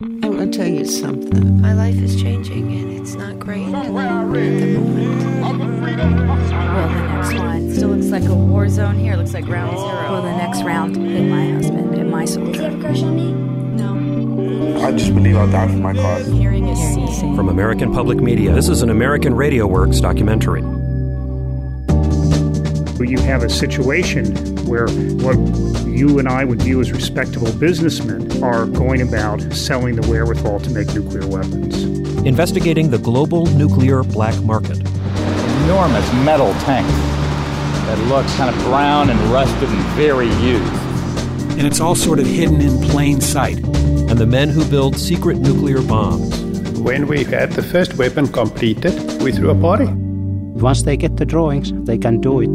I want to tell you something. My life is changing and it's not great at the moment. Well, the next line still looks like a war zone here. Looks like ground zero. Well, the next round hit my husband, hit my soldier. Do you have a crush on me? No. I just believe I'll die for my cause. Hearing is seeing. From American Public Media, this is an American Radio Works documentary. Where you have a situation where what you and I would view as respectable businessmen are going about selling the wherewithal to make nuclear weapons. Investigating the global nuclear black market. enormous metal tank that looks kind of brown and rusted and very used. and it's all sort of hidden in plain sight. And the men who build secret nuclear bombs. When we had the first weapon completed, we threw a party. Once they get the drawings, they can do it.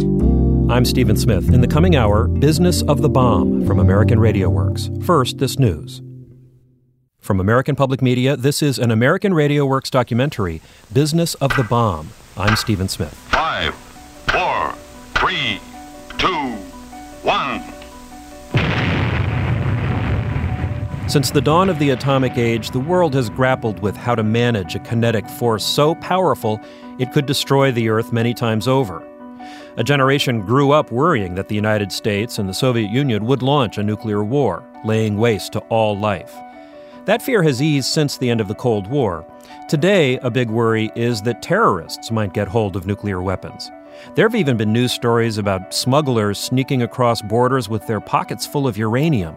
I'm Stephen Smith. In the coming hour, Business of the Bomb from American Radio Works. First, this news. From American Public Media, this is an American Radio Works documentary, Business of the Bomb. I'm Stephen Smith. Five, four, three, two, one. Since the dawn of the atomic age, the world has grappled with how to manage a kinetic force so powerful it could destroy the Earth many times over. A generation grew up worrying that the United States and the Soviet Union would launch a nuclear war, laying waste to all life. That fear has eased since the end of the Cold War. Today, a big worry is that terrorists might get hold of nuclear weapons. There have even been news stories about smugglers sneaking across borders with their pockets full of uranium.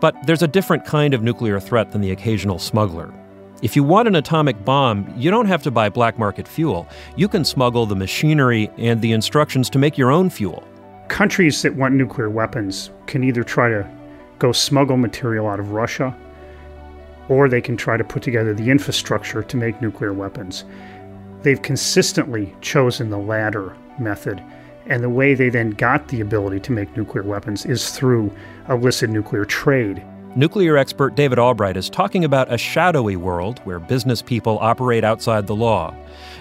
But there's a different kind of nuclear threat than the occasional smuggler. If you want an atomic bomb, you don't have to buy black market fuel. You can smuggle the machinery and the instructions to make your own fuel. Countries that want nuclear weapons can either try to go smuggle material out of Russia or they can try to put together the infrastructure to make nuclear weapons. They've consistently chosen the latter method, and the way they then got the ability to make nuclear weapons is through illicit nuclear trade. Nuclear expert David Albright is talking about a shadowy world where business people operate outside the law.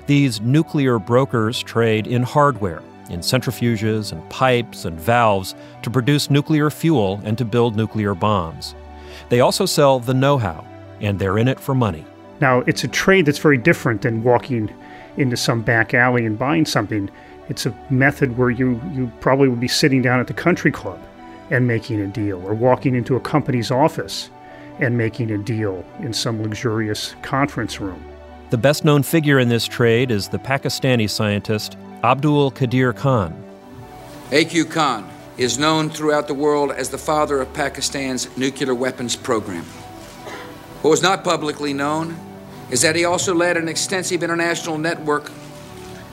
These nuclear brokers trade in hardware, in centrifuges and pipes and valves to produce nuclear fuel and to build nuclear bombs. They also sell the know how, and they're in it for money. Now, it's a trade that's very different than walking into some back alley and buying something. It's a method where you, you probably would be sitting down at the country club and making a deal, or walking into a company's office and making a deal in some luxurious conference room. The best known figure in this trade is the Pakistani scientist Abdul Qadir Khan. AQ Khan is known throughout the world as the father of Pakistan's nuclear weapons program. What was not publicly known is that he also led an extensive international network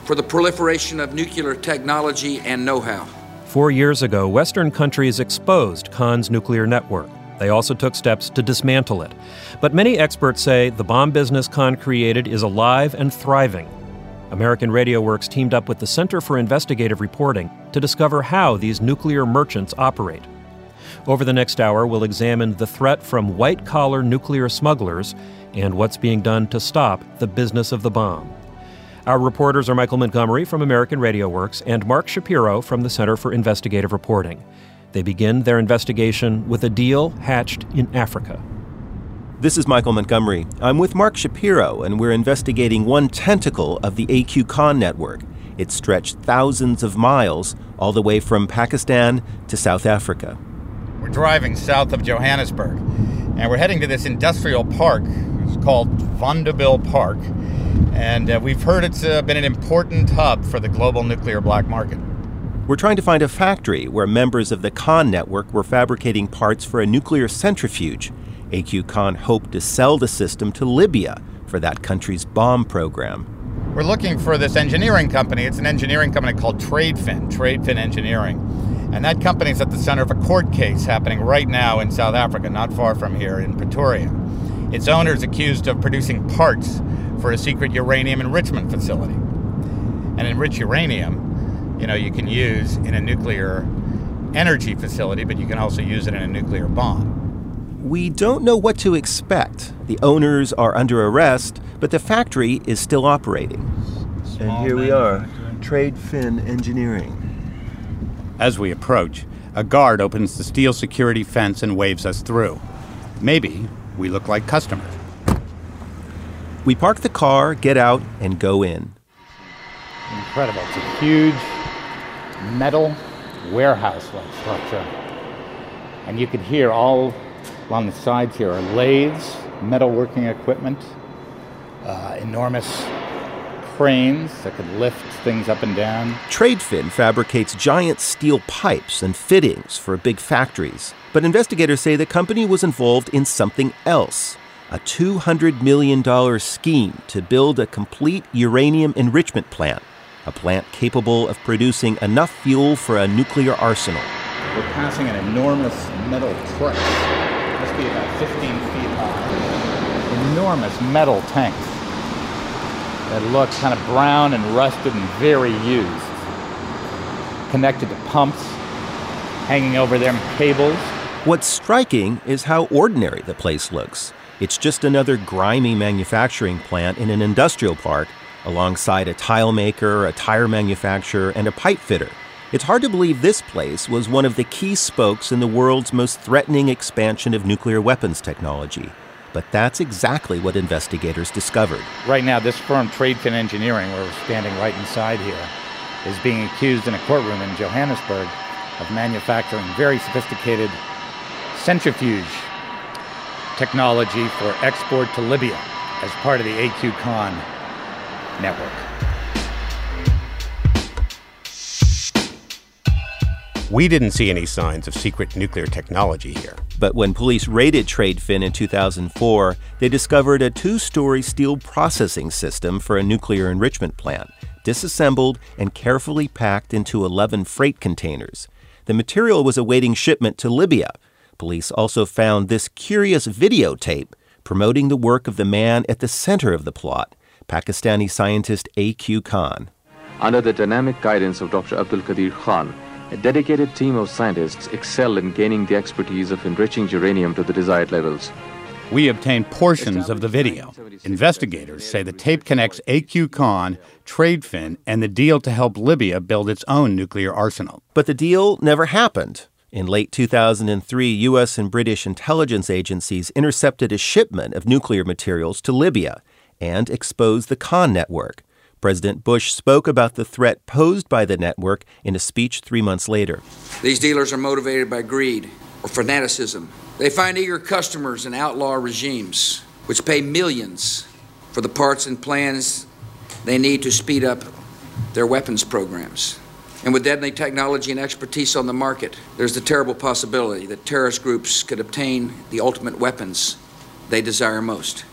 for the proliferation of nuclear technology and know how. Four years ago, Western countries exposed Khan's nuclear network. They also took steps to dismantle it. But many experts say the bomb business Khan created is alive and thriving. American Radio Works teamed up with the Center for Investigative Reporting to discover how these nuclear merchants operate. Over the next hour, we'll examine the threat from white collar nuclear smugglers and what's being done to stop the business of the bomb. Our reporters are Michael Montgomery from American Radio Works and Mark Shapiro from the Center for Investigative Reporting. They begin their investigation with a deal hatched in Africa. This is Michael Montgomery. I'm with Mark Shapiro, and we're investigating one tentacle of the AQ Khan network. It stretched thousands of miles all the way from Pakistan to South Africa. We're driving south of Johannesburg, and we're heading to this industrial park. It's called Vanderbijlpark, and uh, we've heard it's uh, been an important hub for the global nuclear black market. We're trying to find a factory where members of the Khan network were fabricating parts for a nuclear centrifuge. AQ Khan hoped to sell the system to Libya for that country's bomb program. We're looking for this engineering company. It's an engineering company called TradeFin, TradeFin Engineering. And that company's at the center of a court case happening right now in South Africa, not far from here in Pretoria. Its owner is accused of producing parts for a secret uranium enrichment facility. And enriched uranium, you know, you can use in a nuclear energy facility, but you can also use it in a nuclear bomb. We don't know what to expect. The owners are under arrest, but the factory is still operating. and here we are, TradeFin Engineering. As we approach, a guard opens the steel security fence and waves us through. Maybe we look like customers. We park the car, get out, and go in. Incredible. It's a huge metal warehouse like structure. And you can hear all along the sides here are lathes, metalworking equipment, uh, enormous cranes that could lift things up and down. Tradefin fabricates giant steel pipes and fittings for big factories. But investigators say the company was involved in something else a $200 million scheme to build a complete uranium enrichment plant, a plant capable of producing enough fuel for a nuclear arsenal. We're passing an enormous metal truck, must be about 15 feet high. Enormous metal tank that look kind of brown and rusted and very used. Connected to pumps, hanging over them cables. What's striking is how ordinary the place looks. It's just another grimy manufacturing plant in an industrial park alongside a tile maker, a tire manufacturer, and a pipe fitter. It's hard to believe this place was one of the key spokes in the world's most threatening expansion of nuclear weapons technology. But that's exactly what investigators discovered. Right now, this firm, Tradefin Engineering, where we're standing right inside here, is being accused in a courtroom in Johannesburg of manufacturing very sophisticated centrifuge technology for export to Libya as part of the AQ Khan network. We didn't see any signs of secret nuclear technology here. But when police raided Tradefin in 2004, they discovered a two story steel processing system for a nuclear enrichment plant, disassembled and carefully packed into 11 freight containers. The material was awaiting shipment to Libya. Police also found this curious videotape promoting the work of the man at the center of the plot, Pakistani scientist A.Q. Khan. Under the dynamic guidance of Dr. Abdul Qadir Khan, a dedicated team of scientists excel in gaining the expertise of enriching uranium to the desired levels. We obtained portions of the video. Investigators say the tape connects AQ Khan, Tradefin, and the deal to help Libya build its own nuclear arsenal. But the deal never happened. In late 2003, U.S. and British intelligence agencies intercepted a shipment of nuclear materials to Libya and exposed the Khan network. President Bush spoke about the threat posed by the network in a speech three months later. These dealers are motivated by greed or fanaticism. They find eager customers in outlaw regimes, which pay millions for the parts and plans they need to speed up their weapons programs. And with deadly technology and expertise on the market, there's the terrible possibility that terrorist groups could obtain the ultimate weapons they desire most.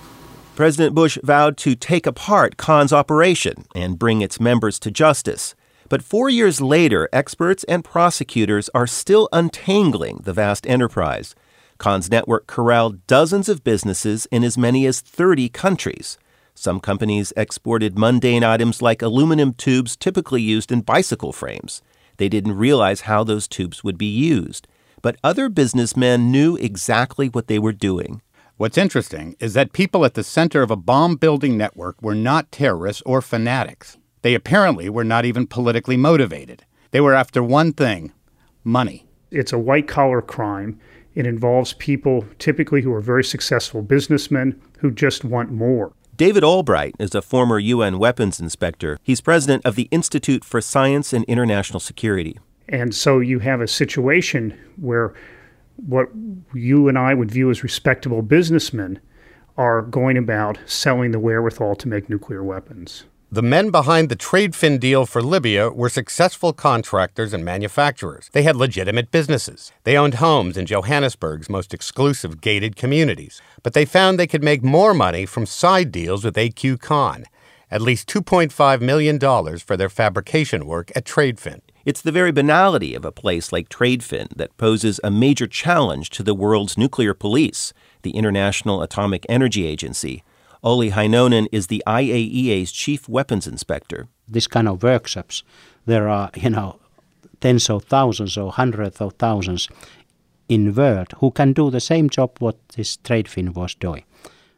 President Bush vowed to take apart Khan's operation and bring its members to justice. But four years later, experts and prosecutors are still untangling the vast enterprise. Khan's network corralled dozens of businesses in as many as 30 countries. Some companies exported mundane items like aluminum tubes typically used in bicycle frames. They didn't realize how those tubes would be used. But other businessmen knew exactly what they were doing. What's interesting is that people at the center of a bomb building network were not terrorists or fanatics. They apparently were not even politically motivated. They were after one thing money. It's a white collar crime. It involves people typically who are very successful businessmen who just want more. David Albright is a former UN weapons inspector. He's president of the Institute for Science and International Security. And so you have a situation where what you and I would view as respectable businessmen are going about selling the wherewithal to make nuclear weapons. The men behind the Tradefin deal for Libya were successful contractors and manufacturers. They had legitimate businesses. They owned homes in Johannesburg's most exclusive gated communities. But they found they could make more money from side deals with AQ Khan, at least $2.5 million for their fabrication work at Tradefin. It's the very banality of a place like Tradefin that poses a major challenge to the world's nuclear police, the International Atomic Energy Agency. Olli Heinonen is the IAEA's chief weapons inspector. This kind of workshops, there are, you know, tens of thousands or hundreds of thousands in world who can do the same job what this Tradefin was doing.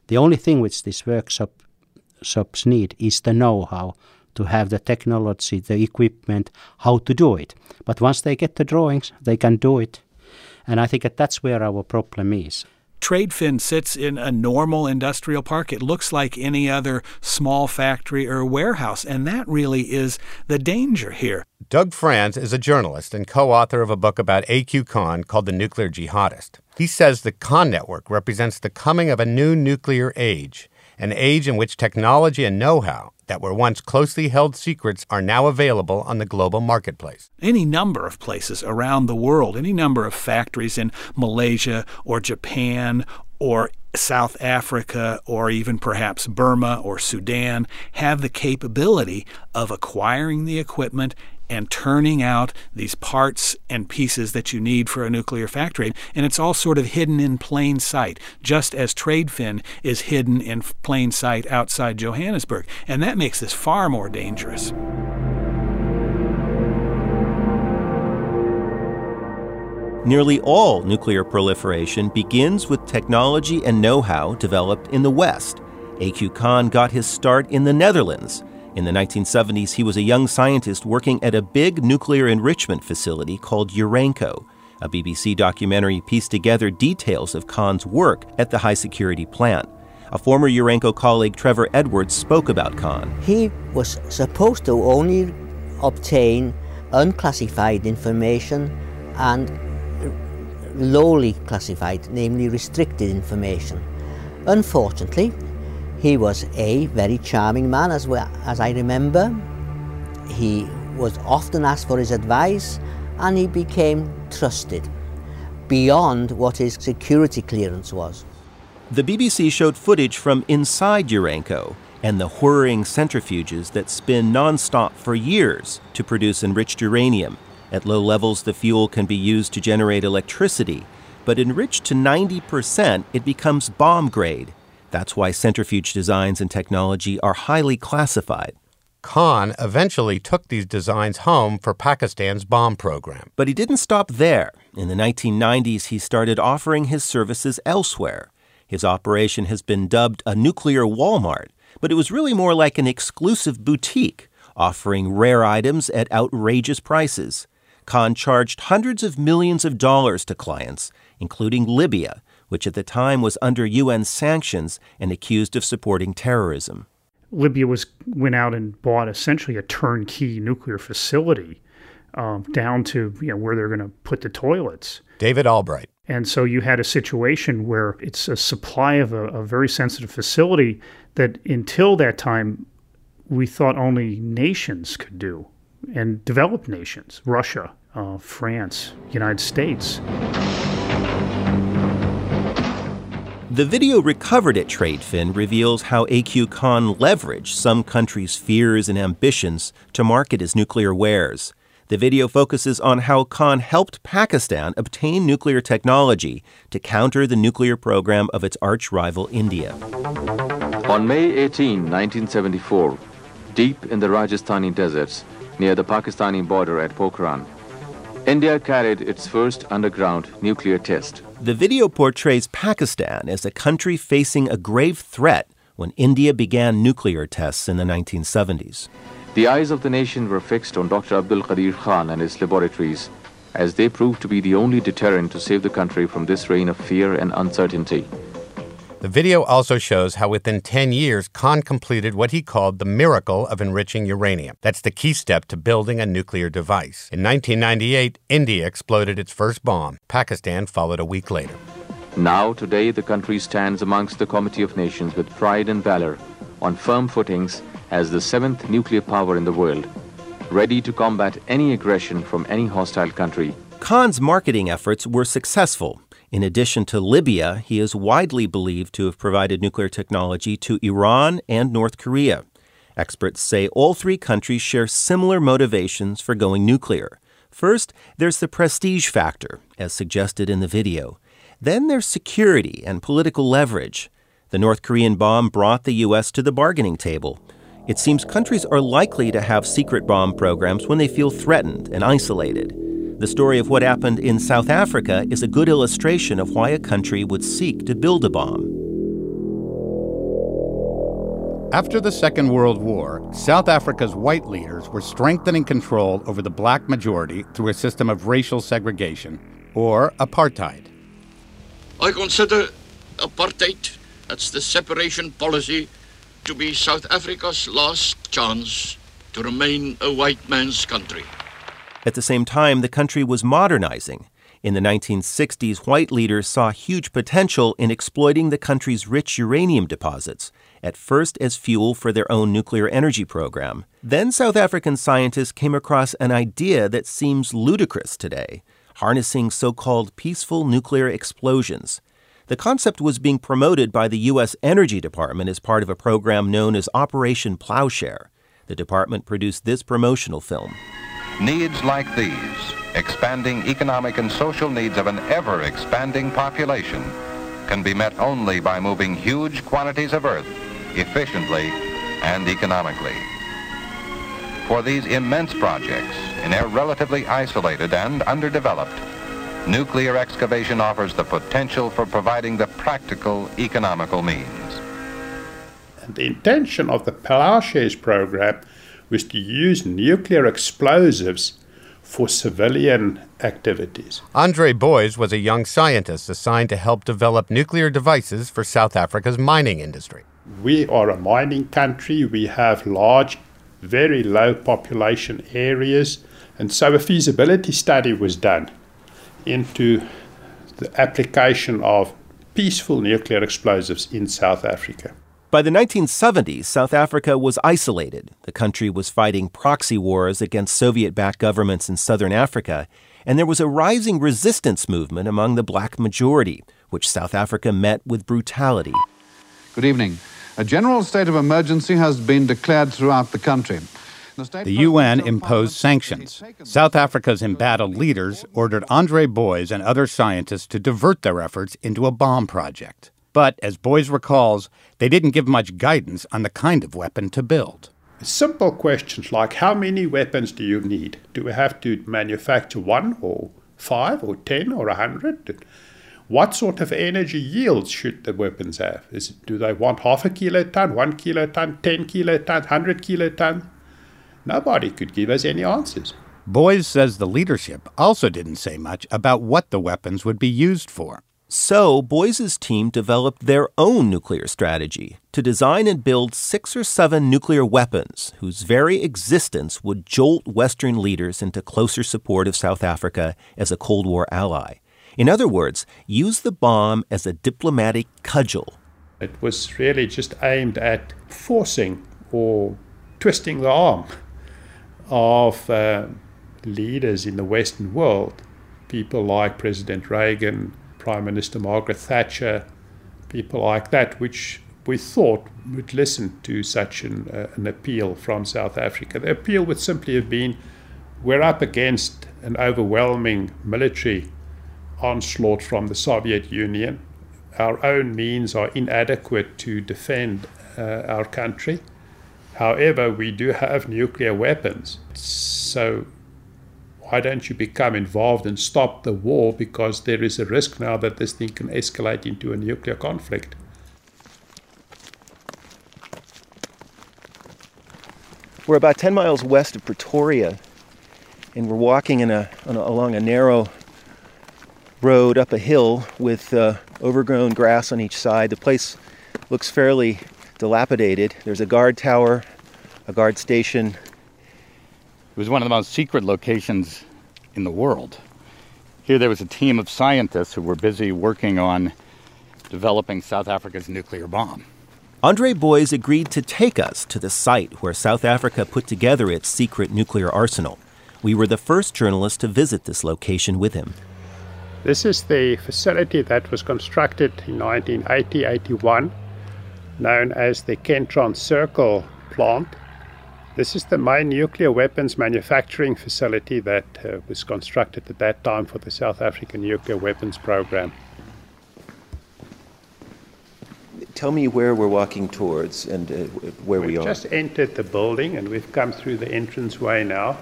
The only thing which these workshops need is the know-how to have the technology, the equipment, how to do it. But once they get the drawings, they can do it. And I think that that's where our problem is. Tradefin sits in a normal industrial park. It looks like any other small factory or warehouse, and that really is the danger here. Doug Frantz is a journalist and co author of a book about AQ Khan called The Nuclear Jihadist. He says the Khan network represents the coming of a new nuclear age, an age in which technology and know how that were once closely held secrets are now available on the global marketplace. Any number of places around the world, any number of factories in Malaysia or Japan or South Africa or even perhaps Burma or Sudan have the capability of acquiring the equipment and turning out these parts and pieces that you need for a nuclear factory. And it's all sort of hidden in plain sight, just as Tradefin is hidden in plain sight outside Johannesburg. And that makes this far more dangerous. Nearly all nuclear proliferation begins with technology and know how developed in the West. A.Q. Khan got his start in the Netherlands in the 1970s, he was a young scientist working at a big nuclear enrichment facility called Urenco. A BBC documentary pieced together details of Khan's work at the high security plant. A former Urenco colleague, Trevor Edwards, spoke about Khan. He was supposed to only obtain unclassified information and lowly classified, namely restricted information. Unfortunately, he was a very charming man, as, well, as I remember. He was often asked for his advice and he became trusted beyond what his security clearance was. The BBC showed footage from inside Urenco and the whirring centrifuges that spin nonstop for years to produce enriched uranium. At low levels, the fuel can be used to generate electricity, but enriched to 90%, it becomes bomb grade that's why centrifuge designs and technology are highly classified. Khan eventually took these designs home for Pakistan's bomb program. But he didn't stop there. In the 1990s, he started offering his services elsewhere. His operation has been dubbed a nuclear Walmart, but it was really more like an exclusive boutique, offering rare items at outrageous prices. Khan charged hundreds of millions of dollars to clients, including Libya, which at the time was under UN sanctions and accused of supporting terrorism. Libya was went out and bought essentially a turnkey nuclear facility um, down to you know where they're going to put the toilets. David Albright. And so you had a situation where it's a supply of a, a very sensitive facility that until that time we thought only nations could do, and developed nations, Russia, uh, France, United States. The video recovered at TradeFin reveals how AQ Khan leveraged some countries' fears and ambitions to market his nuclear wares. The video focuses on how Khan helped Pakistan obtain nuclear technology to counter the nuclear program of its arch rival India. On May 18, 1974, deep in the Rajasthani deserts near the Pakistani border at Pokhran, India carried its first underground nuclear test. The video portrays Pakistan as a country facing a grave threat when India began nuclear tests in the 1970s. The eyes of the nation were fixed on Dr. Abdul Qadir Khan and his laboratories, as they proved to be the only deterrent to save the country from this reign of fear and uncertainty. The video also shows how within 10 years, Khan completed what he called the miracle of enriching uranium. That's the key step to building a nuclear device. In 1998, India exploded its first bomb. Pakistan followed a week later. Now, today, the country stands amongst the Committee of Nations with pride and valor, on firm footings as the seventh nuclear power in the world, ready to combat any aggression from any hostile country. Khan's marketing efforts were successful, in addition to Libya, he is widely believed to have provided nuclear technology to Iran and North Korea. Experts say all three countries share similar motivations for going nuclear. First, there's the prestige factor, as suggested in the video. Then there's security and political leverage. The North Korean bomb brought the U.S. to the bargaining table. It seems countries are likely to have secret bomb programs when they feel threatened and isolated. The story of what happened in South Africa is a good illustration of why a country would seek to build a bomb. After the Second World War, South Africa's white leaders were strengthening control over the black majority through a system of racial segregation, or apartheid. I consider apartheid, that's the separation policy, to be South Africa's last chance to remain a white man's country. At the same time, the country was modernizing. In the 1960s, white leaders saw huge potential in exploiting the country's rich uranium deposits, at first as fuel for their own nuclear energy program. Then South African scientists came across an idea that seems ludicrous today harnessing so called peaceful nuclear explosions. The concept was being promoted by the U.S. Energy Department as part of a program known as Operation Plowshare. The department produced this promotional film. Needs like these, expanding economic and social needs of an ever expanding population, can be met only by moving huge quantities of earth efficiently and economically. For these immense projects, in a relatively isolated and underdeveloped, nuclear excavation offers the potential for providing the practical economical means. And the intention of the Plowshares program was to use nuclear explosives for civilian activities. Andre Buys was a young scientist assigned to help develop nuclear devices for South Africa's mining industry. We are a mining country. We have large, very low population areas. And so a feasibility study was done into the application of peaceful nuclear explosives in South Africa. By the 1970s, South Africa was isolated. The country was fighting proxy wars against Soviet backed governments in southern Africa, and there was a rising resistance movement among the black majority, which South Africa met with brutality. Good evening. A general state of emergency has been declared throughout the country. The UN imposed sanctions. South Africa's embattled leaders ordered Andre Buys and other scientists to divert their efforts into a bomb project. But, as Buys recalls, they didn't give much guidance on the kind of weapon to build. Simple questions like how many weapons do you need? Do we have to manufacture one or five or ten or a hundred? What sort of energy yields should the weapons have? Is, do they want half a kiloton, one kiloton, ten kiloton, hundred kiloton? Nobody could give us any answers. Buys says the leadership also didn't say much about what the weapons would be used for. So, Buys's team developed their own nuclear strategy to design and build six or seven nuclear weapons whose very existence would jolt Western leaders into closer support of South Africa as a Cold War ally. In other words, use the bomb as a diplomatic cudgel. It was really just aimed at forcing or twisting the arm of uh, leaders in the Western world, people like President Reagan, Prime Minister Margaret Thatcher, people like that, which we thought would listen to such an, uh, an appeal from South Africa. The appeal would simply have been we're up against an overwhelming military onslaught from the Soviet Union. Our own means are inadequate to defend uh, our country. However, we do have nuclear weapons. So why don't you become involved and stop the war? Because there is a risk now that this thing can escalate into a nuclear conflict. We're about 10 miles west of Pretoria, and we're walking in a, a along a narrow road up a hill with uh, overgrown grass on each side. The place looks fairly dilapidated. There's a guard tower, a guard station, it was one of the most secret locations in the world. Here there was a team of scientists who were busy working on developing South Africa's nuclear bomb. Andre Buys agreed to take us to the site where South Africa put together its secret nuclear arsenal. We were the first journalists to visit this location with him. This is the facility that was constructed in 1980 81, known as the Kentron Circle plant. This is the main nuclear weapons manufacturing facility that uh, was constructed at that time for the South African nuclear weapons program. Tell me where we're walking towards and uh, where we've we are. We've just entered the building and we've come through the entranceway now.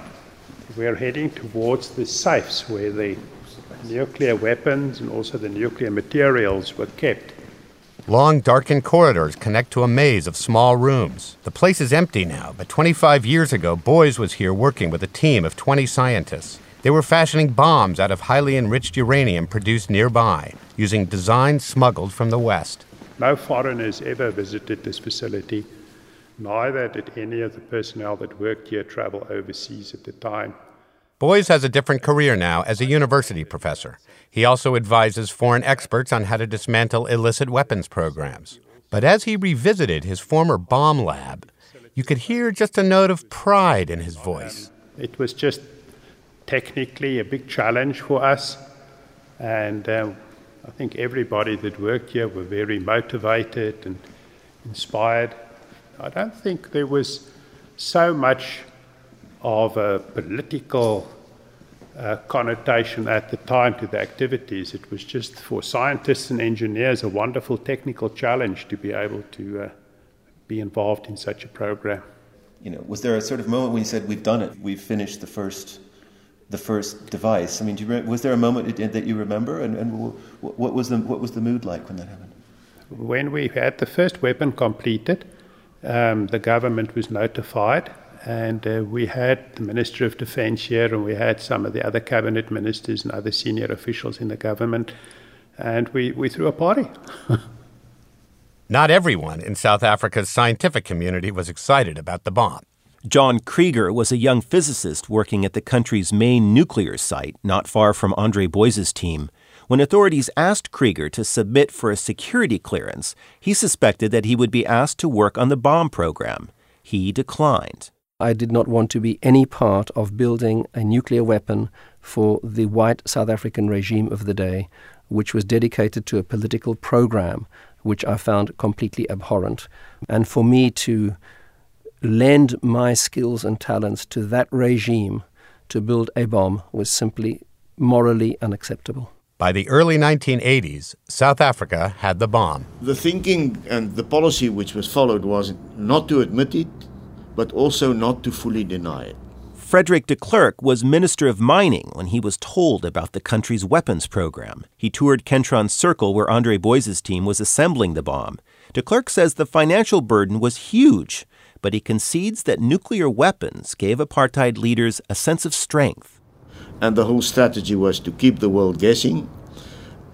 We're heading towards the safes where the nuclear weapons and also the nuclear materials were kept. Long, darkened corridors connect to a maze of small rooms. The place is empty now, but 25 years ago, Buys was here working with a team of 20 scientists. They were fashioning bombs out of highly enriched uranium produced nearby, using designs smuggled from the West. No foreigners ever visited this facility, neither did any of the personnel that worked here travel overseas at the time. Buys has a different career now as a university professor. He also advises foreign experts on how to dismantle illicit weapons programs. But as he revisited his former bomb lab, you could hear just a note of pride in his voice. It was just technically a big challenge for us, and um, I think everybody that worked here were very motivated and inspired. I don't think there was so much of a political uh, connotation at the time to the activities. It was just for scientists and engineers a wonderful technical challenge to be able to uh, be involved in such a program. You know, was there a sort of moment when you said, "We've done it. We've finished the first, the first device"? I mean, you re- was there a moment that you remember, and, and what was the what was the mood like when that happened? When we had the first weapon completed, um, the government was notified and uh, we had the Minister of Defence here, and we had some of the other cabinet ministers and other senior officials in the government, and we, we threw a party. Not everyone in South Africa's scientific community was excited about the bomb. John Krieger was a young physicist working at the country's main nuclear site, not far from Andre Buys's team. When authorities asked Krieger to submit for a security clearance, he suspected that he would be asked to work on the bomb program. He declined. I did not want to be any part of building a nuclear weapon for the white South African regime of the day, which was dedicated to a political program which I found completely abhorrent. And for me to lend my skills and talents to that regime to build a bomb was simply morally unacceptable. By the early 1980s, South Africa had the bomb. The thinking and the policy which was followed was not to admit it, but also not to fully deny it. Frederick de Klerk was Minister of Mining when he was told about the country's weapons program. He toured Kentron's Circle, where Andre Buys's team was assembling the bomb. De Klerk says the financial burden was huge, but he concedes that nuclear weapons gave apartheid leaders a sense of strength. And the whole strategy was to keep the world guessing.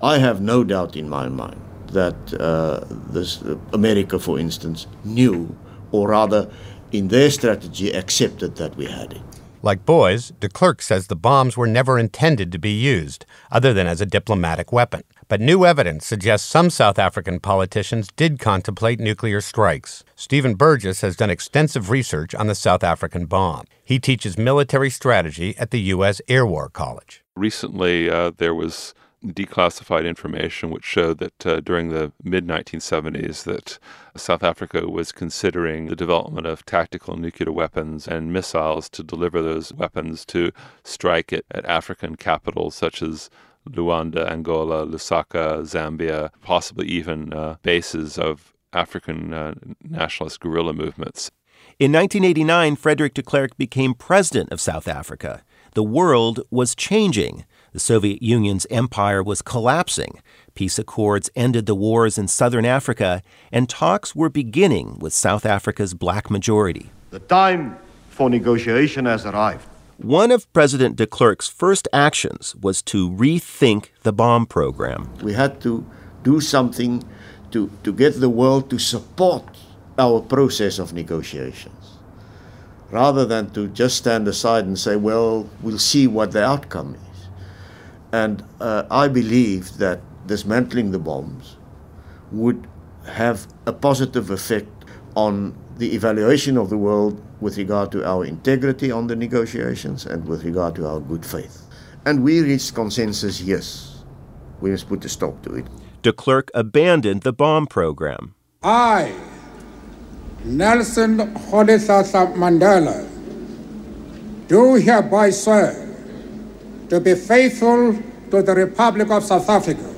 I have no doubt in my mind that uh, this, uh, America, for instance, knew, or rather, in their strategy accepted that we had it. Like Buys, de Klerk says the bombs were never intended to be used, other than as a diplomatic weapon. But new evidence suggests some South African politicians did contemplate nuclear strikes. Stephen Burgess has done extensive research on the South African bomb. He teaches military strategy at the U.S. Air War College. Recently, uh, there was declassified information which showed that uh, during the mid 1970s that South Africa was considering the development of tactical nuclear weapons and missiles to deliver those weapons to strike it at African capitals such as Luanda, Angola, Lusaka, Zambia, possibly even uh, bases of African uh, nationalist guerrilla movements. In 1989, Frederick de Klerk became president of South Africa. The world was changing. The Soviet Union's empire was collapsing. Peace accords ended the wars in southern Africa, and talks were beginning with South Africa's black majority. The time for negotiation has arrived. One of President de Klerk's first actions was to rethink the bomb program. We had to do something to, to get the world to support our process of negotiations, rather than to just stand aside and say, well, we'll see what the outcome is. And uh, I believe that dismantling the bombs would have a positive effect on the evaluation of the world with regard to our integrity on the negotiations and with regard to our good faith. And we reached consensus yes, we must put a stop to it. De Klerk abandoned the bomb program. I, Nelson Rolihlahla Mandela, do hereby swear to be faithful to the Republic of South Africa.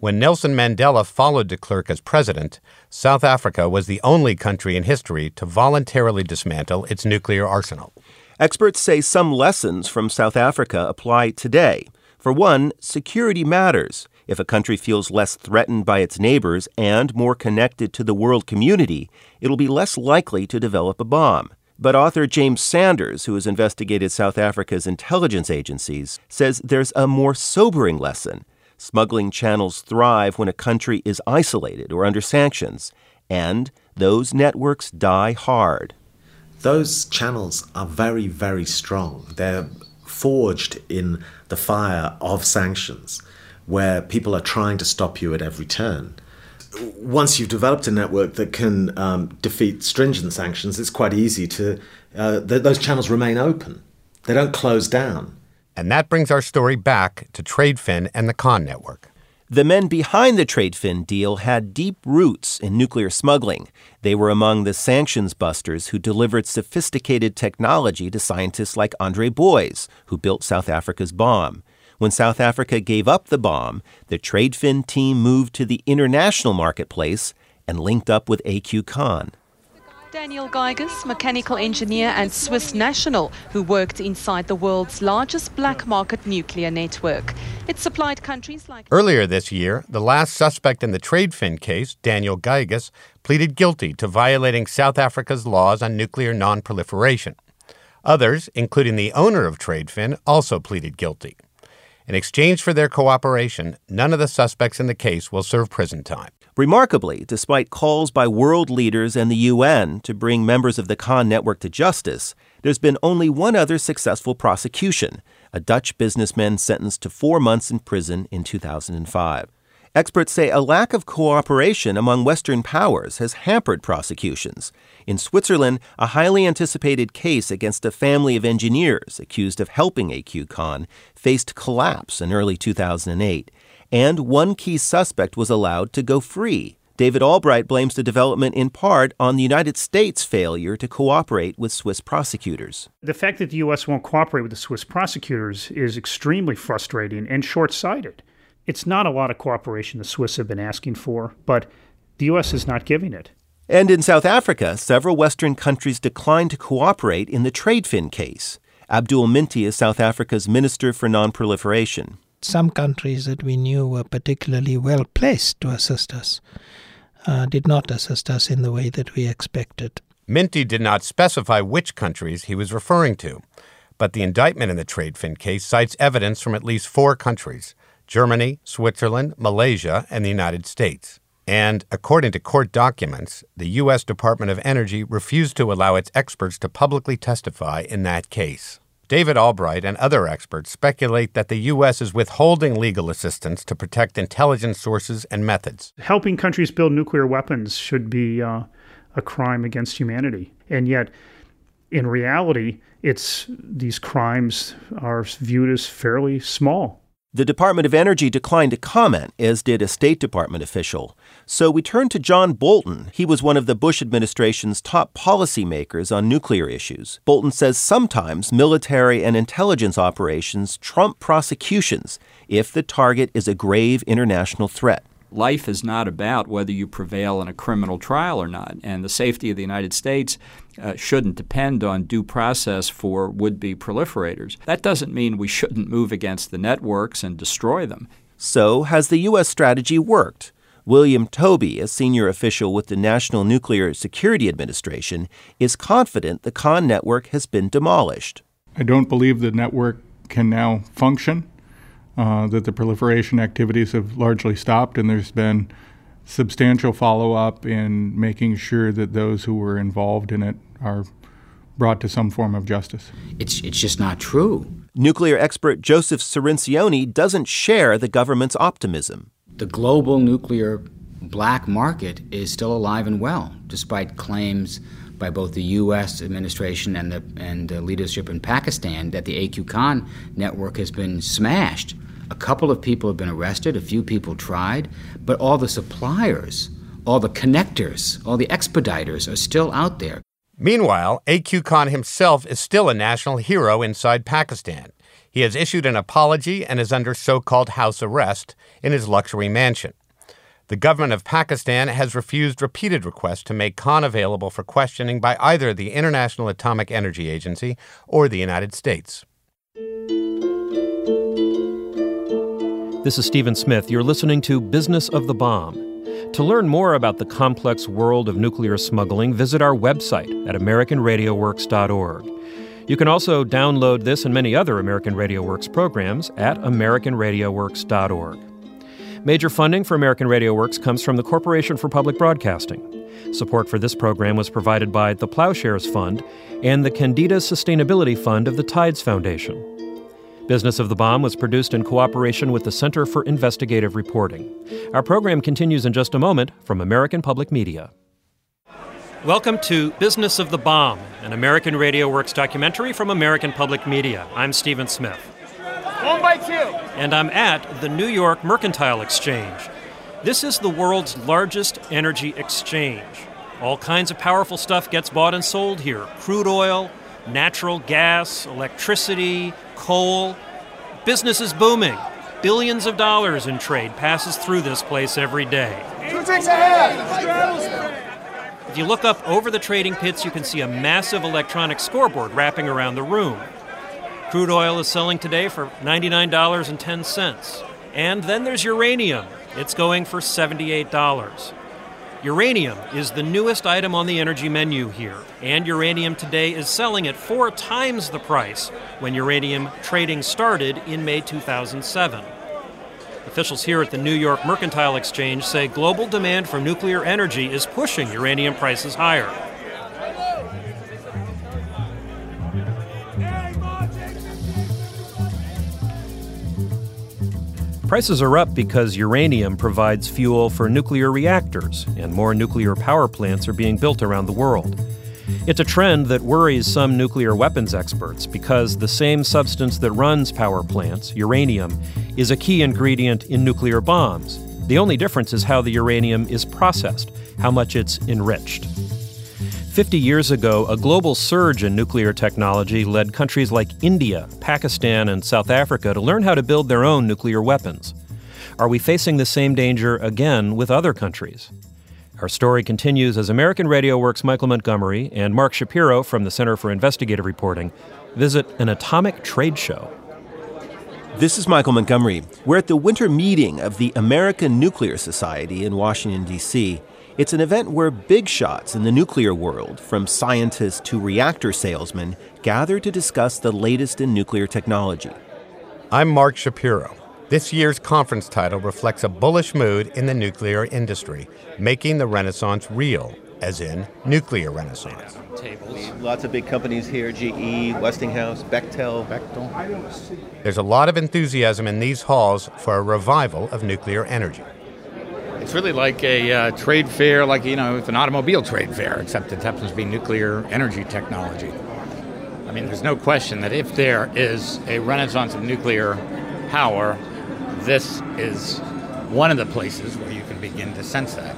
When Nelson Mandela followed de Klerk as president, South Africa was the only country in history to voluntarily dismantle its nuclear arsenal. Experts say some lessons from South Africa apply today. For one, security matters. If a country feels less threatened by its neighbors and more connected to the world community, it'll be less likely to develop a bomb. But author James Sanders, who has investigated South Africa's intelligence agencies, says there's a more sobering lesson. Smuggling channels thrive when a country is isolated or under sanctions, and those networks die hard. Those channels are very, very strong. They're forged in the fire of sanctions, where people are trying to stop you at every turn once you've developed a network that can um, defeat stringent sanctions, it's quite easy to. Uh, th- those channels remain open, they don't close down. And that brings our story back to TradeFin and the Khan network. The men behind the TradeFin deal had deep roots in nuclear smuggling. They were among the sanctions busters who delivered sophisticated technology to scientists like Andre Buys, who built South Africa's bomb. When South Africa gave up the bomb, the TradeFin team moved to the international marketplace and linked up with AQ Khan. Daniel Geiges, mechanical engineer and Swiss national, who worked inside the world's largest black market nuclear network. It supplied countries like. Earlier this year, the last suspect in the TradeFin case, Daniel Geiges, pleaded guilty to violating South Africa's laws on nuclear non-proliferation. Others, including the owner of TradeFin, also pleaded guilty. In exchange for their cooperation, none of the suspects in the case will serve prison time. Remarkably, despite calls by world leaders and the UN to bring members of the Khan network to justice, there's been only one other successful prosecution a Dutch businessman sentenced to four months in prison in 2005. Experts say a lack of cooperation among Western powers has hampered prosecutions. In Switzerland, a highly anticipated case against a family of engineers accused of helping AQ Khan faced collapse in early 2008, and one key suspect was allowed to go free. David Albright blames the development in part on the United States' failure to cooperate with Swiss prosecutors. The fact that the U.S. won't cooperate with the Swiss prosecutors is extremely frustrating and short sighted. It's not a lot of cooperation the Swiss have been asking for, but the U.S. is not giving it. And in South Africa, several Western countries declined to cooperate in the TradeFin case. Abdul Minty is South Africa's Minister for Non-Proliferation. Some countries that we knew were particularly well placed to assist us uh, did not assist us in the way that we expected. Minty did not specify which countries he was referring to, but the indictment in the TradeFin case cites evidence from at least four countries Germany, Switzerland, Malaysia, and the United States. And according to court documents, the U.S. Department of Energy refused to allow its experts to publicly testify in that case. David Albright and other experts speculate that the U.S. is withholding legal assistance to protect intelligence sources and methods. Helping countries build nuclear weapons should be uh, a crime against humanity. And yet, in reality, it's these crimes are viewed as fairly small. The Department of Energy declined to comment, as did a State Department official. So we turned to John Bolton. He was one of the Bush administration's top policymakers on nuclear issues. Bolton says sometimes military and intelligence operations trump prosecutions if the target is a grave international threat life is not about whether you prevail in a criminal trial or not. And the safety of the United States uh, shouldn't depend on due process for would be proliferators. That doesn't mean we shouldn't move against the networks and destroy them. So, has the U.S. strategy worked? William Tobey, a senior official with the National Nuclear Security Administration, is confident the Khan network has been demolished. I don't believe the network can now function Uh, that the proliferation activities have largely stopped, and there's been substantial follow up in making sure that those who were involved in it are brought to some form of justice. It's, it's just not true. Nuclear expert Joseph Cirincione doesn't share the government's optimism. The global nuclear black market is still alive and well, despite claims by both the U.S. administration and the, and the leadership in Pakistan that the AQ Khan network has been smashed. A couple of people have been arrested, a few people tried, but all the suppliers, all the connectors, all the expediters are still out there. Meanwhile, AQ Khan himself is still a national hero inside Pakistan. He has issued an apology and is under so called house arrest in his luxury mansion. The government of Pakistan has refused repeated requests to make Khan available for questioning by either the International Atomic Energy Agency or the United States. This is Stephen Smith. You're listening to Business of the Bomb. To learn more about the complex world of nuclear smuggling, visit our website at AmericanRadioWorks.org. You can also download this and many other American Radio Works programs at AmericanRadioWorks.org. Major funding for American Radio Works comes from the Corporation for Public Broadcasting. Support for this program was provided by the Plowshares Fund and the Kendeda Sustainability Fund of the Tides Foundation. Business of the Bomb was produced in cooperation with the Center for Investigative Reporting. Our program continues in just a moment from American Public Media. Welcome to Business of the Bomb, an American Radio Works documentary from American Public Media. I'm Stephen Smith. One by two. And I'm at the New York Mercantile Exchange. This is the world's largest energy exchange. All kinds of powerful stuff gets bought and sold here crude oil, natural gas, electricity, coal. Business is booming. Billions of dollars in trade passes through this place every day. Two ticks ahead. If you look up over the trading pits, you can see a massive electronic scoreboard wrapping around the room. Crude oil is selling today for $99.10. And then there's uranium. It's going for $78. Uranium is the newest item on the energy menu here, and uranium today is selling at four times the price when uranium trading started in May 2007. Officials here at the New York Mercantile Exchange say global demand for nuclear energy is pushing uranium prices higher. Prices are up because uranium provides fuel for nuclear reactors, and more nuclear power plants are being built around the world. It's a trend that worries some nuclear weapons experts because the same substance that runs power plants, uranium, is a key ingredient in nuclear bombs. The only difference is how the uranium is processed, how much it's enriched. 50 years ago, a global surge in nuclear technology led countries like India, Pakistan, and South Africa to learn how to build their own nuclear weapons. Are we facing the same danger again with other countries? Our story continues as American Radio Works Michael Montgomery and Mark Shapiro from the Center for Investigative Reporting visit an atomic trade show. This is Michael Montgomery. We're at the winter meeting of the American Nuclear Society in Washington, D.C. It's an event where big shots in the nuclear world, from scientists to reactor salesmen, gather to discuss the latest in nuclear technology. I'm Mark Shapiro. This year's conference title reflects a bullish mood in the nuclear industry, making the renaissance real, as in nuclear renaissance. Tables. Lots of big companies here GE, Westinghouse, Bechtel. Bechtel. There's a lot of enthusiasm in these halls for a revival of nuclear energy. It's really like a uh, trade fair, like, you know, it's an automobile trade fair, except it happens to be nuclear energy technology. I mean, there's no question that if there is a renaissance of nuclear power, this is one of the places where you can begin to sense that.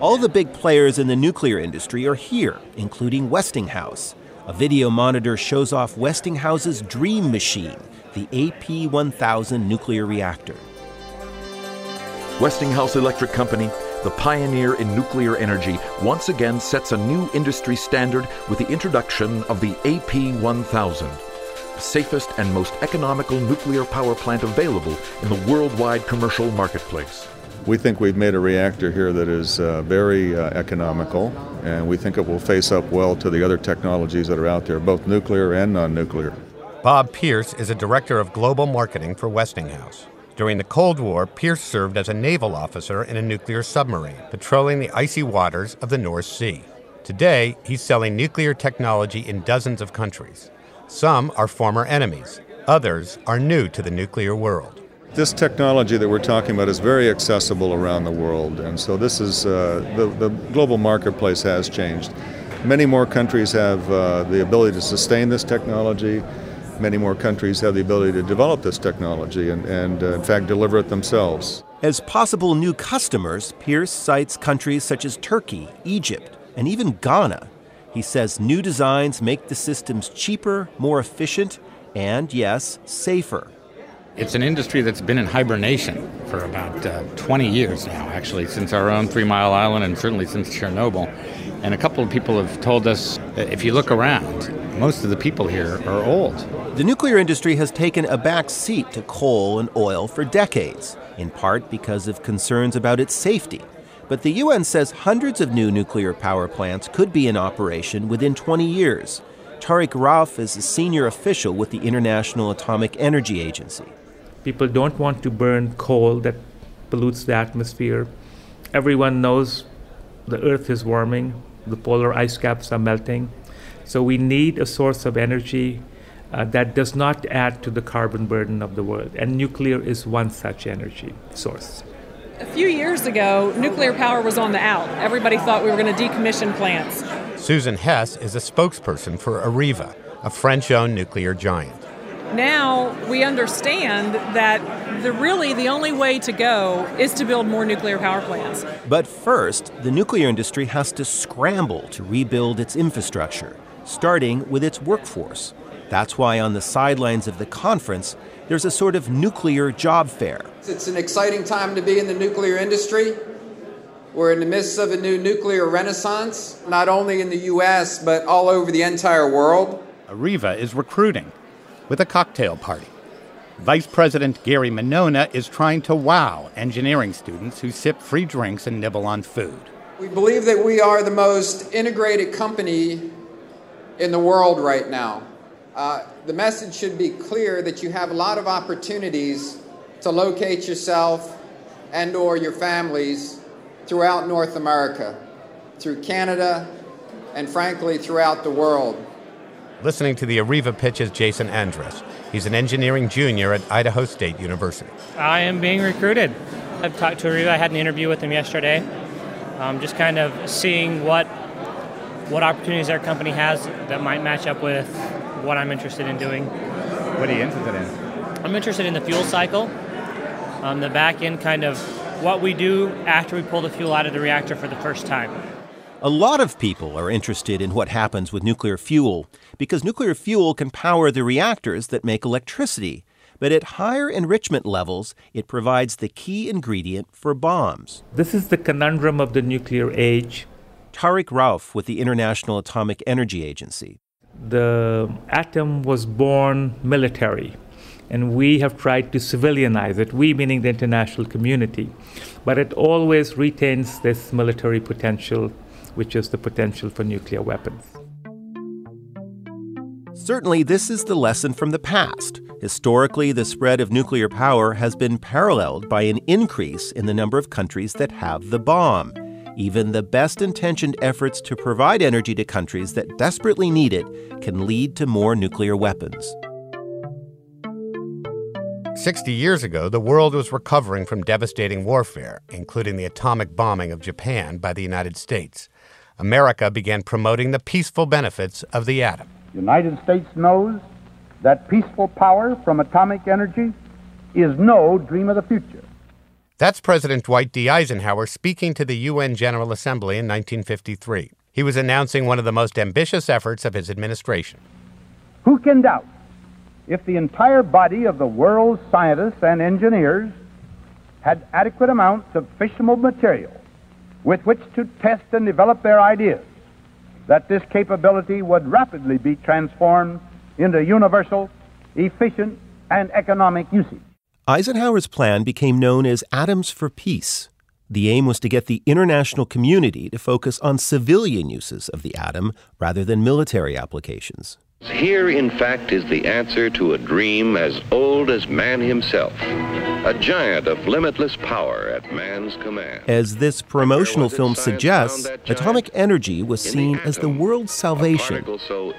All the big players in the nuclear industry are here, including Westinghouse. A video monitor shows off Westinghouse's dream machine, the AP 1000 nuclear reactor. Westinghouse Electric Company, the pioneer in nuclear energy, once again sets a new industry standard with the introduction of the AP 1000 safest and most economical nuclear power plant available in the worldwide commercial marketplace. We think we've made a reactor here that is uh, very uh, economical, and we think it will face up well to the other technologies that are out there, both nuclear and non nuclear. Bob Pierce is a director of global marketing for Westinghouse. During the Cold War, Pierce served as a naval officer in a nuclear submarine, patrolling the icy waters of the North Sea. Today, he's selling nuclear technology in dozens of countries. Some are former enemies, others are new to the nuclear world. This technology that we're talking about is very accessible around the world, and so this is uh, the, the global marketplace has changed. Many more countries have uh, the ability to sustain this technology. Many more countries have the ability to develop this technology and, and uh, in fact, deliver it themselves. As possible new customers, Pierce cites countries such as Turkey, Egypt, and even Ghana he says new designs make the systems cheaper, more efficient, and yes, safer. It's an industry that's been in hibernation for about uh, 20 years now, actually, since our own Three Mile Island and certainly since Chernobyl. And a couple of people have told us that if you look around, Most of the people here are old. The nuclear industry has taken a back seat to coal and oil for decades, in part because of concerns about its safety. But the UN says hundreds of new nuclear power plants could be in operation within 20 years. Tariq Rauf is a senior official with the International Atomic Energy Agency. People don't want to burn coal that pollutes the atmosphere. Everyone knows the earth is warming, the polar ice caps are melting. So we need a source of energy uh, that does not add to the carbon burden of the world. And nuclear is one such energy source. A few years ago, nuclear power was on the out. Everybody thought we were going to decommission plants. Susan Hess is a spokesperson for Areva, a French owned nuclear giant. Now we understand that the really the only way to go is to build more nuclear power plants. But first, the nuclear industry has to scramble to rebuild its infrastructure, starting with its workforce. That's why on the sidelines of the conference, there's a sort of nuclear job fair. It's an exciting time to be in the nuclear industry. We're in the midst of a new nuclear renaissance, not only in the U.S., but all over the entire world. Areva is recruiting with a cocktail party. Vice President Gary Manona is trying to wow engineering students who sip free drinks and nibble on food. We believe that we are the most integrated company in the world right now. Uh, the message should be clear that you have a lot of opportunities to locate yourself and or your families throughout North America, through Canada, and frankly throughout the world. Listening to the Areva pitch is Jason Andrus. He's an engineering junior at Idaho State University. I am being recruited. I've talked to Areva. I had an interview with them yesterday. Um, just kind of seeing what what opportunities our company has that might match up with what I'm interested in doing. What are you interested in? I'm interested in the fuel cycle, um, the back end kind of what we do after we pull the fuel out of the reactor for the first time. A lot of people are interested in what happens with nuclear fuel because nuclear fuel can power the reactors that make electricity. But at higher enrichment levels, it provides the key ingredient for bombs. This is the conundrum of the nuclear age. Tariq Rauf with the International Atomic Energy Agency. The atom was born military, and we have tried to civilianize it, we meaning the international community. But it always retains this military potential, which is the potential for nuclear weapons. Certainly, this is the lesson from the past. Historically, the spread of nuclear power has been paralleled by an increase in the number of countries that have the bomb. Even the best intentioned efforts to provide energy to countries that desperately need it can lead to more nuclear weapons. 60 years ago, the world was recovering from devastating warfare, including the atomic bombing of Japan by the United States. America began promoting the peaceful benefits of the atom. The United States knows that peaceful power from atomic energy is no dream of the future. That's President Dwight D. Eisenhower speaking to the UN General Assembly in 1953. He was announcing one of the most ambitious efforts of his administration. Who can doubt if the entire body of the world's scientists and engineers had adequate amounts of fissionable material with which to test and develop their ideas, that this capability would rapidly be transformed into universal, efficient, and economic usage. Eisenhower's plan became known as Atoms for Peace. The aim was to get the international community to focus on civilian uses of the atom rather than military applications. Here, in fact, is the answer to a dream as old as man himself, a giant of limitless power at man's command. As this promotional film suggests, atomic energy was seen as the world's salvation. So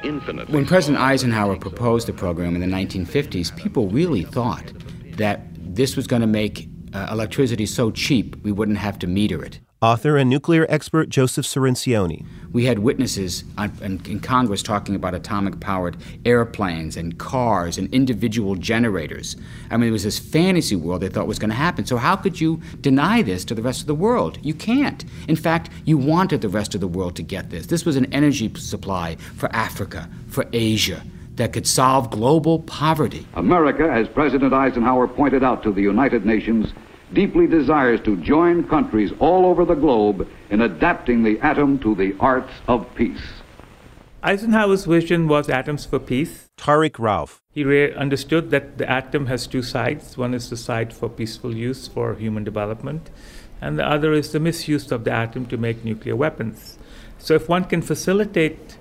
when President Eisenhower proposed the program in the 1950s, people really thought that this was going to make uh, electricity so cheap we wouldn't have to meter it. Author and nuclear expert Joseph Cirincione. We had witnesses on, in, in, Congress talking about atomic powered airplanes and cars and individual generators. I mean, it was this fantasy world they thought was going to happen. So, how could you deny this to the rest of the world? You can't. In fact, you wanted the rest of the world to get this. This was an energy supply for Africa, for Asia, that could solve global poverty. America, as President Eisenhower pointed out to the United Nations, deeply desires to join countries all over the globe in adapting the atom to the arts of peace. Eisenhower's vision was atoms for peace. Tariq Rauf. He re- understood that the atom has two sides. One is the side for peaceful use for human development, and the other is the misuse of the atom to make nuclear weapons. So, if one can facilitate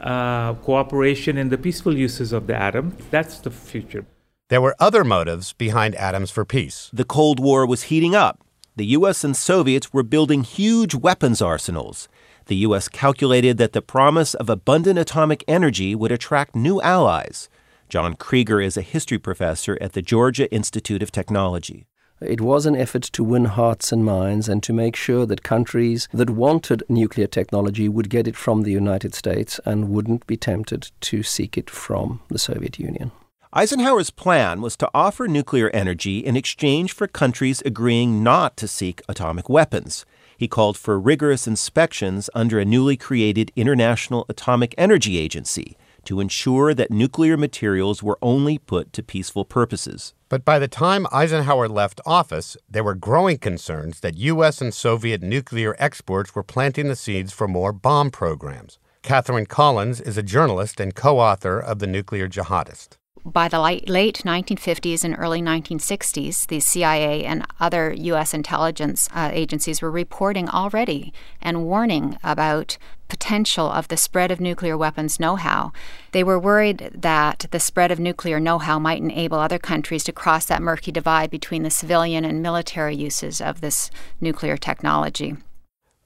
uh, cooperation in the peaceful uses of the atom, that's the future. There were other motives behind Atoms for Peace. The Cold War was heating up. The U.S. and Soviets were building huge weapons arsenals. The U.S. calculated that the promise of abundant atomic energy would attract new allies. John Krige is a history professor at the Georgia Institute of Technology. It was an effort to win hearts and minds and to make sure that countries that wanted nuclear technology would get it from the United States and wouldn't be tempted to seek it from the Soviet Union. Eisenhower's plan was to offer nuclear energy in exchange for countries agreeing not to seek atomic weapons. He called for rigorous inspections under a newly created International Atomic Energy Agency to ensure that nuclear materials were only put to peaceful purposes. But by the time Eisenhower left office, there were growing concerns that U.S. and Soviet nuclear exports were planting the seeds for more bomb programs. Catherine Collins is a journalist and co author of The Nuclear Jihadist. By the late 1950s and early 1960s, the CIA and other U.S. intelligence uh, agencies were reporting already and warning about potential of the spread of nuclear weapons know-how. They were worried that the spread of nuclear know-how might enable other countries to cross that murky divide between the civilian and military uses of this nuclear technology.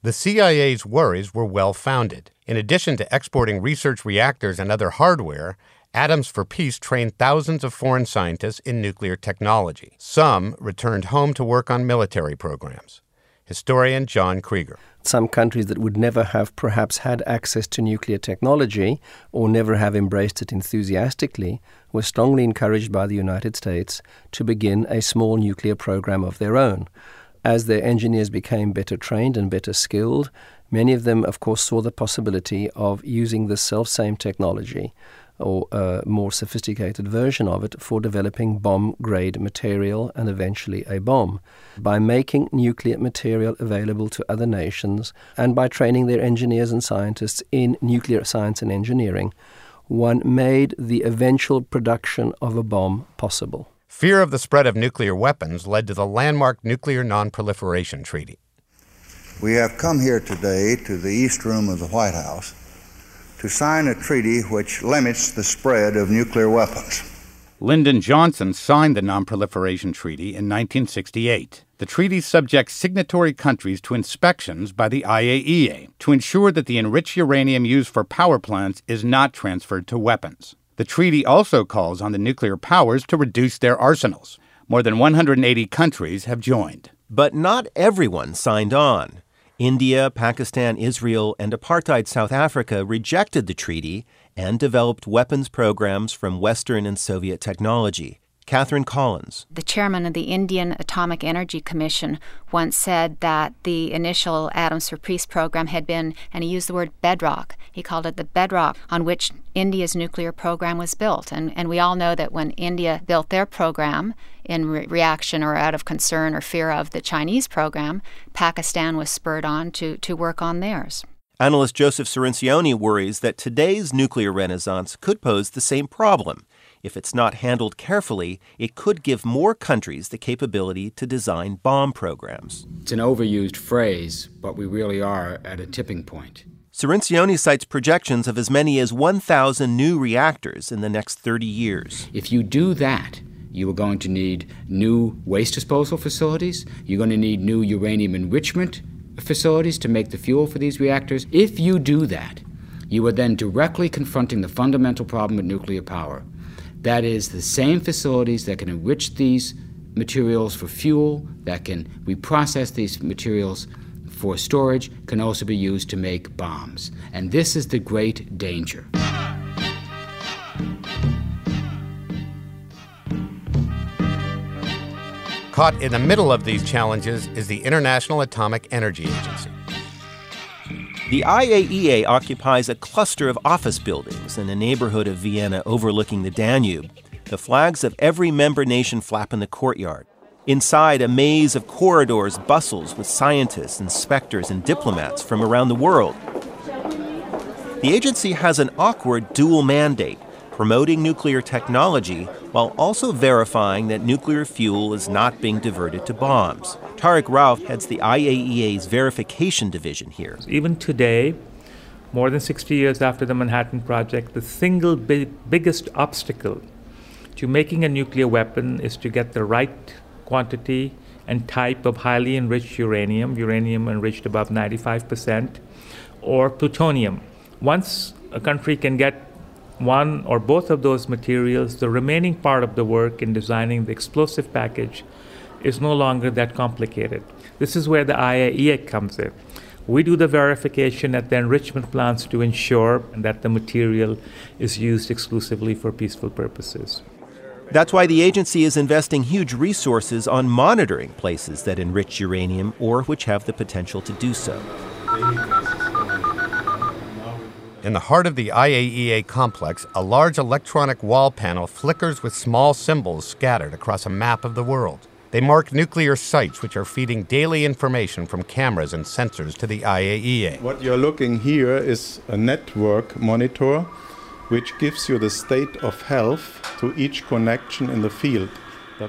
The CIA's worries were well founded. In addition to exporting research reactors and other hardware, Atoms for Peace trained thousands of foreign scientists in nuclear technology. Some returned home to work on military programs. Historian John Krige. Some countries that would never have perhaps had access to nuclear technology or never have embraced it enthusiastically were strongly encouraged by the United States to begin a small nuclear program of their own. As their engineers became better trained and better skilled, many of them, of course, saw the possibility of using the self same technology or a more sophisticated version of it for developing bomb grade material and eventually a bomb. By making nuclear material available to other nations and by training their engineers and scientists in nuclear science and engineering, one made the eventual production of a bomb possible. Fear of the spread of nuclear weapons led to the landmark Nuclear Non-Proliferation Treaty. We have come here today to the East Room of the White House to sign a treaty which limits the spread of nuclear weapons. Lyndon Johnson signed the Non-Proliferation Treaty in 1968. The treaty subjects signatory countries to inspections by the IAEA to ensure that the enriched uranium used for power plants is not transferred to weapons. The treaty also calls on the nuclear powers to reduce their arsenals. More than 180 countries have joined. But not everyone signed on. India, Pakistan, Israel, and apartheid South Africa rejected the treaty and developed weapons programs from Western and Soviet technology. Catherine Collins. The chairman of the Indian Atomic Energy Commission once said that the initial Atoms for Peace program had been, and he used the word bedrock. He called it the bedrock on which India's nuclear program was built. And, and we all know that when India built their program in re- reaction or out of concern or fear of the Chinese program, Pakistan was spurred on to, to work on theirs. Analyst Joseph Cirincione worries that today's nuclear renaissance could pose the same problem. If it's not handled carefully, it could give more countries the capability to design bomb programs. It's an overused phrase, but we really are at a tipping point. Cirincione cites projections of as many as 1,000 new reactors in the next 30 years. If you do that, you are going to need new waste disposal facilities. You're going to need new uranium enrichment facilities to make the fuel for these reactors. If you do that, you are then directly confronting the fundamental problem with nuclear power. That is, the same facilities that can enrich these materials for fuel, that can reprocess these materials for storage, can also be used to make bombs. And this is the great danger. Caught in the middle of these challenges is the International Atomic Energy Agency. The IAEA occupies a cluster of office buildings in a neighborhood of Vienna overlooking the Danube. The flags of every member nation flap in the courtyard. Inside, a maze of corridors bustles with scientists, inspectors, and diplomats from around the world. The agency has an awkward dual mandate promoting nuclear technology while also verifying that nuclear fuel is not being diverted to bombs. Tariq Rauf heads the IAEA's verification division here. Even today, more than 60 years after the Manhattan Project, the single big, biggest obstacle to making a nuclear weapon is to get the right quantity and type of highly enriched uranium, uranium enriched above 95%, or plutonium. Once a country can get one or both of those materials, the remaining part of the work in designing the explosive package is no longer that complicated. This is where the IAEA comes in. We do the verification at the enrichment plants to ensure that the material is used exclusively for peaceful purposes. That's why the agency is investing huge resources on monitoring places that enrich uranium or which have the potential to do so. In the heart of the IAEA complex, a large electronic wall panel flickers with small symbols scattered across a map of the world. They mark nuclear sites which are feeding daily information from cameras and sensors to the IAEA. What you're looking here is a network monitor which gives you the state of health to each connection in the field.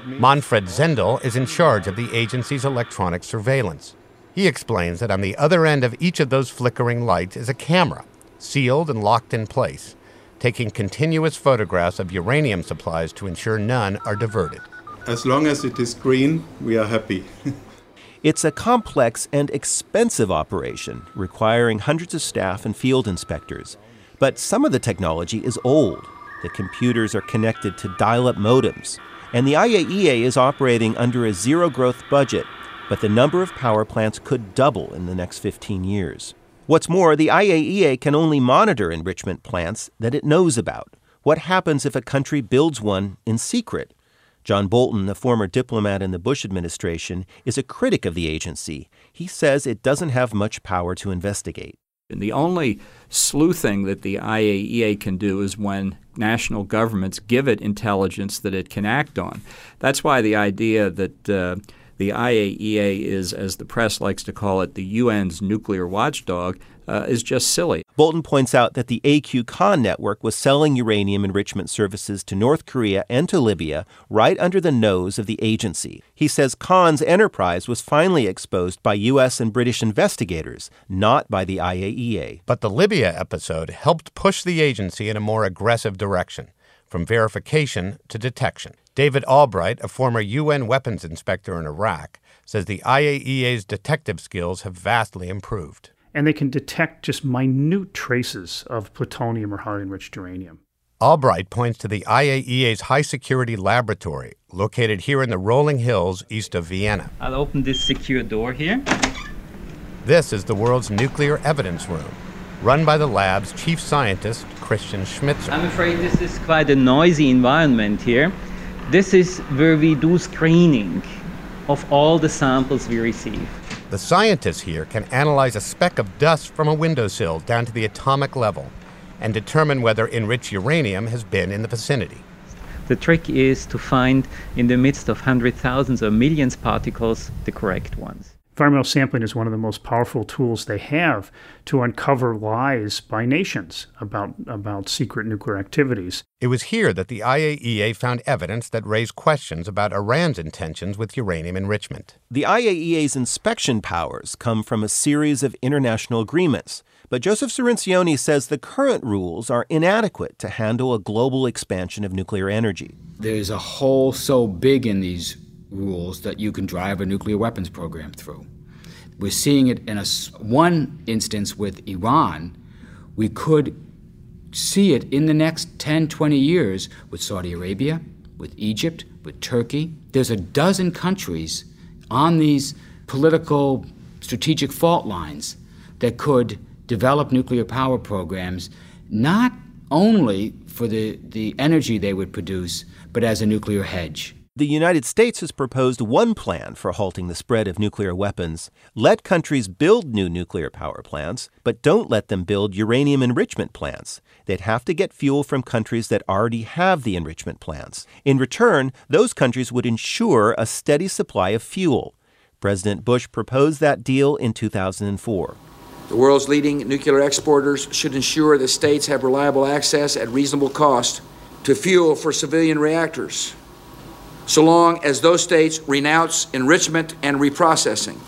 Manfred Zendel is in charge of the agency's electronic surveillance. He explains that on the other end of each of those flickering lights is a camera sealed and locked in place, taking continuous photographs of uranium supplies to ensure none are diverted. As long as it is green, we are happy. it's a complex and expensive operation requiring hundreds of staff and field inspectors. But some of the technology is old. The computers are connected to dial up modems. And the IAEA is operating under a zero growth budget, but the number of power plants could double in the next 15 years. What's more, the IAEA can only monitor enrichment plants that it knows about. What happens if a country builds one in secret? John Bolton, a former diplomat in the Bush administration, is a critic of the agency. He says it doesn't have much power to investigate. And the only sleuthing that the IAEA can do is when national governments give it intelligence that it can act on. That's why the idea that uh, the IAEA is, as the press likes to call it, the UN's nuclear watchdog, uh, is just silly. Bolton points out that the AQ Khan network was selling uranium enrichment services to North Korea and to Libya right under the nose of the agency. He says Khan's enterprise was finally exposed by U.S. and British investigators, not by the IAEA. But the Libya episode helped push the agency in a more aggressive direction, from verification to detection. David Albright, a former UN weapons inspector in Iraq, says the IAEA's detective skills have vastly improved. And they can detect just minute traces of plutonium or highly enriched uranium. Albright points to the IAEA's high security laboratory, located here in the rolling hills east of Vienna. I'll open this secure door here. This is the world's nuclear evidence room, run by the lab's chief scientist, Christian Schmitzer. I'm afraid this is quite a noisy environment here. This is where we do screening of all the samples we receive. The scientists here can analyze a speck of dust from a windowsill down to the atomic level and determine whether enriched uranium has been in the vicinity. The trick is to find in the midst of hundreds, thousands, or millions particles the correct ones. Environmental sampling is one of the most powerful tools they have to uncover lies by nations about, about secret nuclear activities. It was here that the IAEA found evidence that raised questions about Iran's intentions with uranium enrichment. The IAEA's inspection powers come from a series of international agreements. But Joseph Cirincione says the current rules are inadequate to handle a global expansion of nuclear energy. There's a hole so big in these rules that you can drive a nuclear weapons program through. We're seeing it in a, one instance with Iran. We could see it in the next 10, 20 years with Saudi Arabia, with Egypt, with Turkey. There's a dozen countries on these political strategic fault lines that could develop nuclear power programs not only for the, the energy they would produce, but as a nuclear hedge. The United States has proposed one plan for halting the spread of nuclear weapons. Let countries build new nuclear power plants, but don't let them build uranium enrichment plants. They'd have to get fuel from countries that already have the enrichment plants. In return, those countries would ensure a steady supply of fuel. President Bush proposed that deal in 2004. The world's leading nuclear exporters should ensure that states have reliable access at reasonable cost to fuel for civilian reactors, so long as those states renounce enrichment and reprocessing.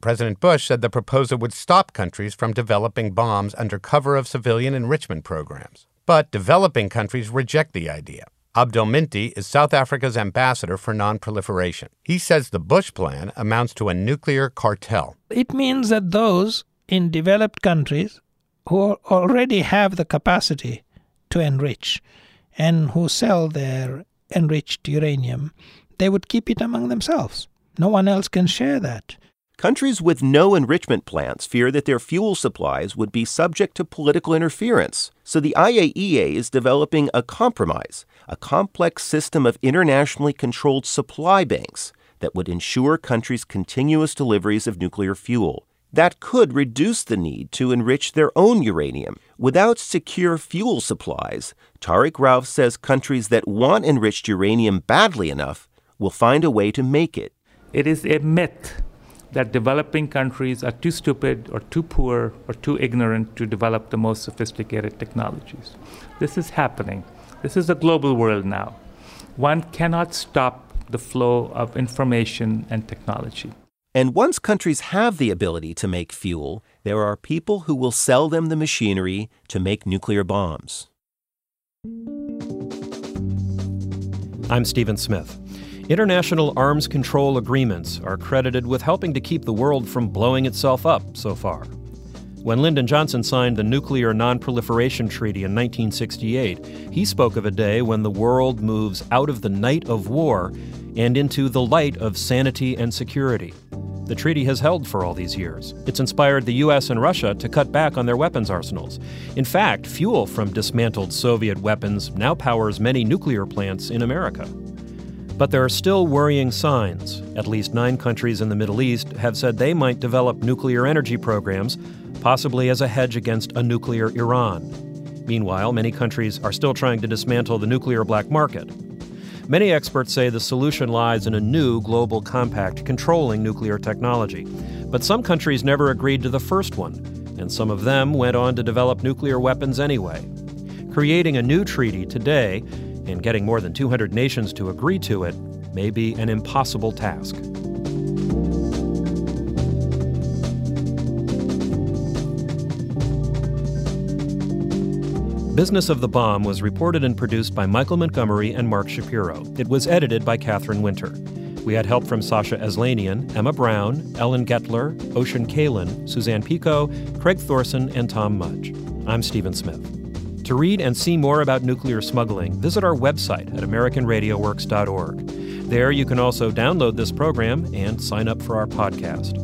President Bush said the proposal would stop countries from developing bombs under cover of civilian enrichment programs. But developing countries reject the idea. Abdul Minty is South Africa's ambassador for nonproliferation. He says the Bush plan amounts to a nuclear cartel. It means that those in developed countries who already have the capacity to enrich and who sell their enriched uranium, they would keep it among themselves. No one else can share that. Countries with no enrichment plants fear that their fuel supplies would be subject to political interference. So the IAEA is developing a compromise, a complex system of internationally controlled supply banks that would ensure countries' continuous deliveries of nuclear fuel. That could reduce the need to enrich their own uranium. Without secure fuel supplies, Tariq Rauf says countries that want enriched uranium badly enough will find a way to make it. It is a myth that developing countries are too stupid or too poor or too ignorant to develop the most sophisticated technologies. This is happening. This is a global world now. One cannot stop the flow of information and technology. And once countries have the ability to make fuel, there are people who will sell them the machinery to make nuclear bombs. I'm Stephen Smith. International arms control agreements are credited with helping to keep the world from blowing itself up so far. When Lyndon Johnson signed the Nuclear Nonproliferation Treaty in 1968, he spoke of a day when the world moves out of the night of war and into the light of sanity and security. The treaty has held for all these years. It's inspired the U.S. and Russia to cut back on their weapons arsenals. In fact, fuel from dismantled Soviet weapons now powers many nuclear plants in America. But there are still worrying signs. At least nine countries in the Middle East have said they might develop nuclear energy programs, possibly as a hedge against a nuclear Iran. Meanwhile, many countries are still trying to dismantle the nuclear black market. Many experts say the solution lies in a new global compact controlling nuclear technology. But some countries never agreed to the first one, and some of them went on to develop nuclear weapons anyway. Creating a new treaty today and getting more than 200 nations to agree to it may be an impossible task. Business of the Bomb was reported and produced by Michael Montgomery and Mark Shapiro. It was edited by Catherine Winter. We had help from Sasha Aslanian, Emma Brown, Ellen Getler, Ocean Kalin, Suzanne Pico, Craig Thorson, and Tom Mudge. I'm Stephen Smith. To read and see more about nuclear smuggling, visit our website at AmericanRadioWorks.org. There you can also download this program and sign up for our podcast.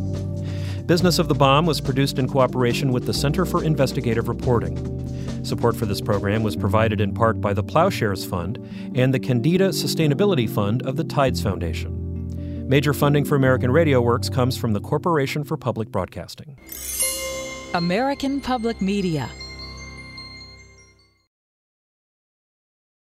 Business of the Bomb was produced in cooperation with the Center for Investigative Reporting. Support for this program was provided in part by the Ploughshares Fund and the Kendeda Sustainability Fund of the Tides Foundation. Major funding for American Radio Works comes from the Corporation for Public Broadcasting. American Public Media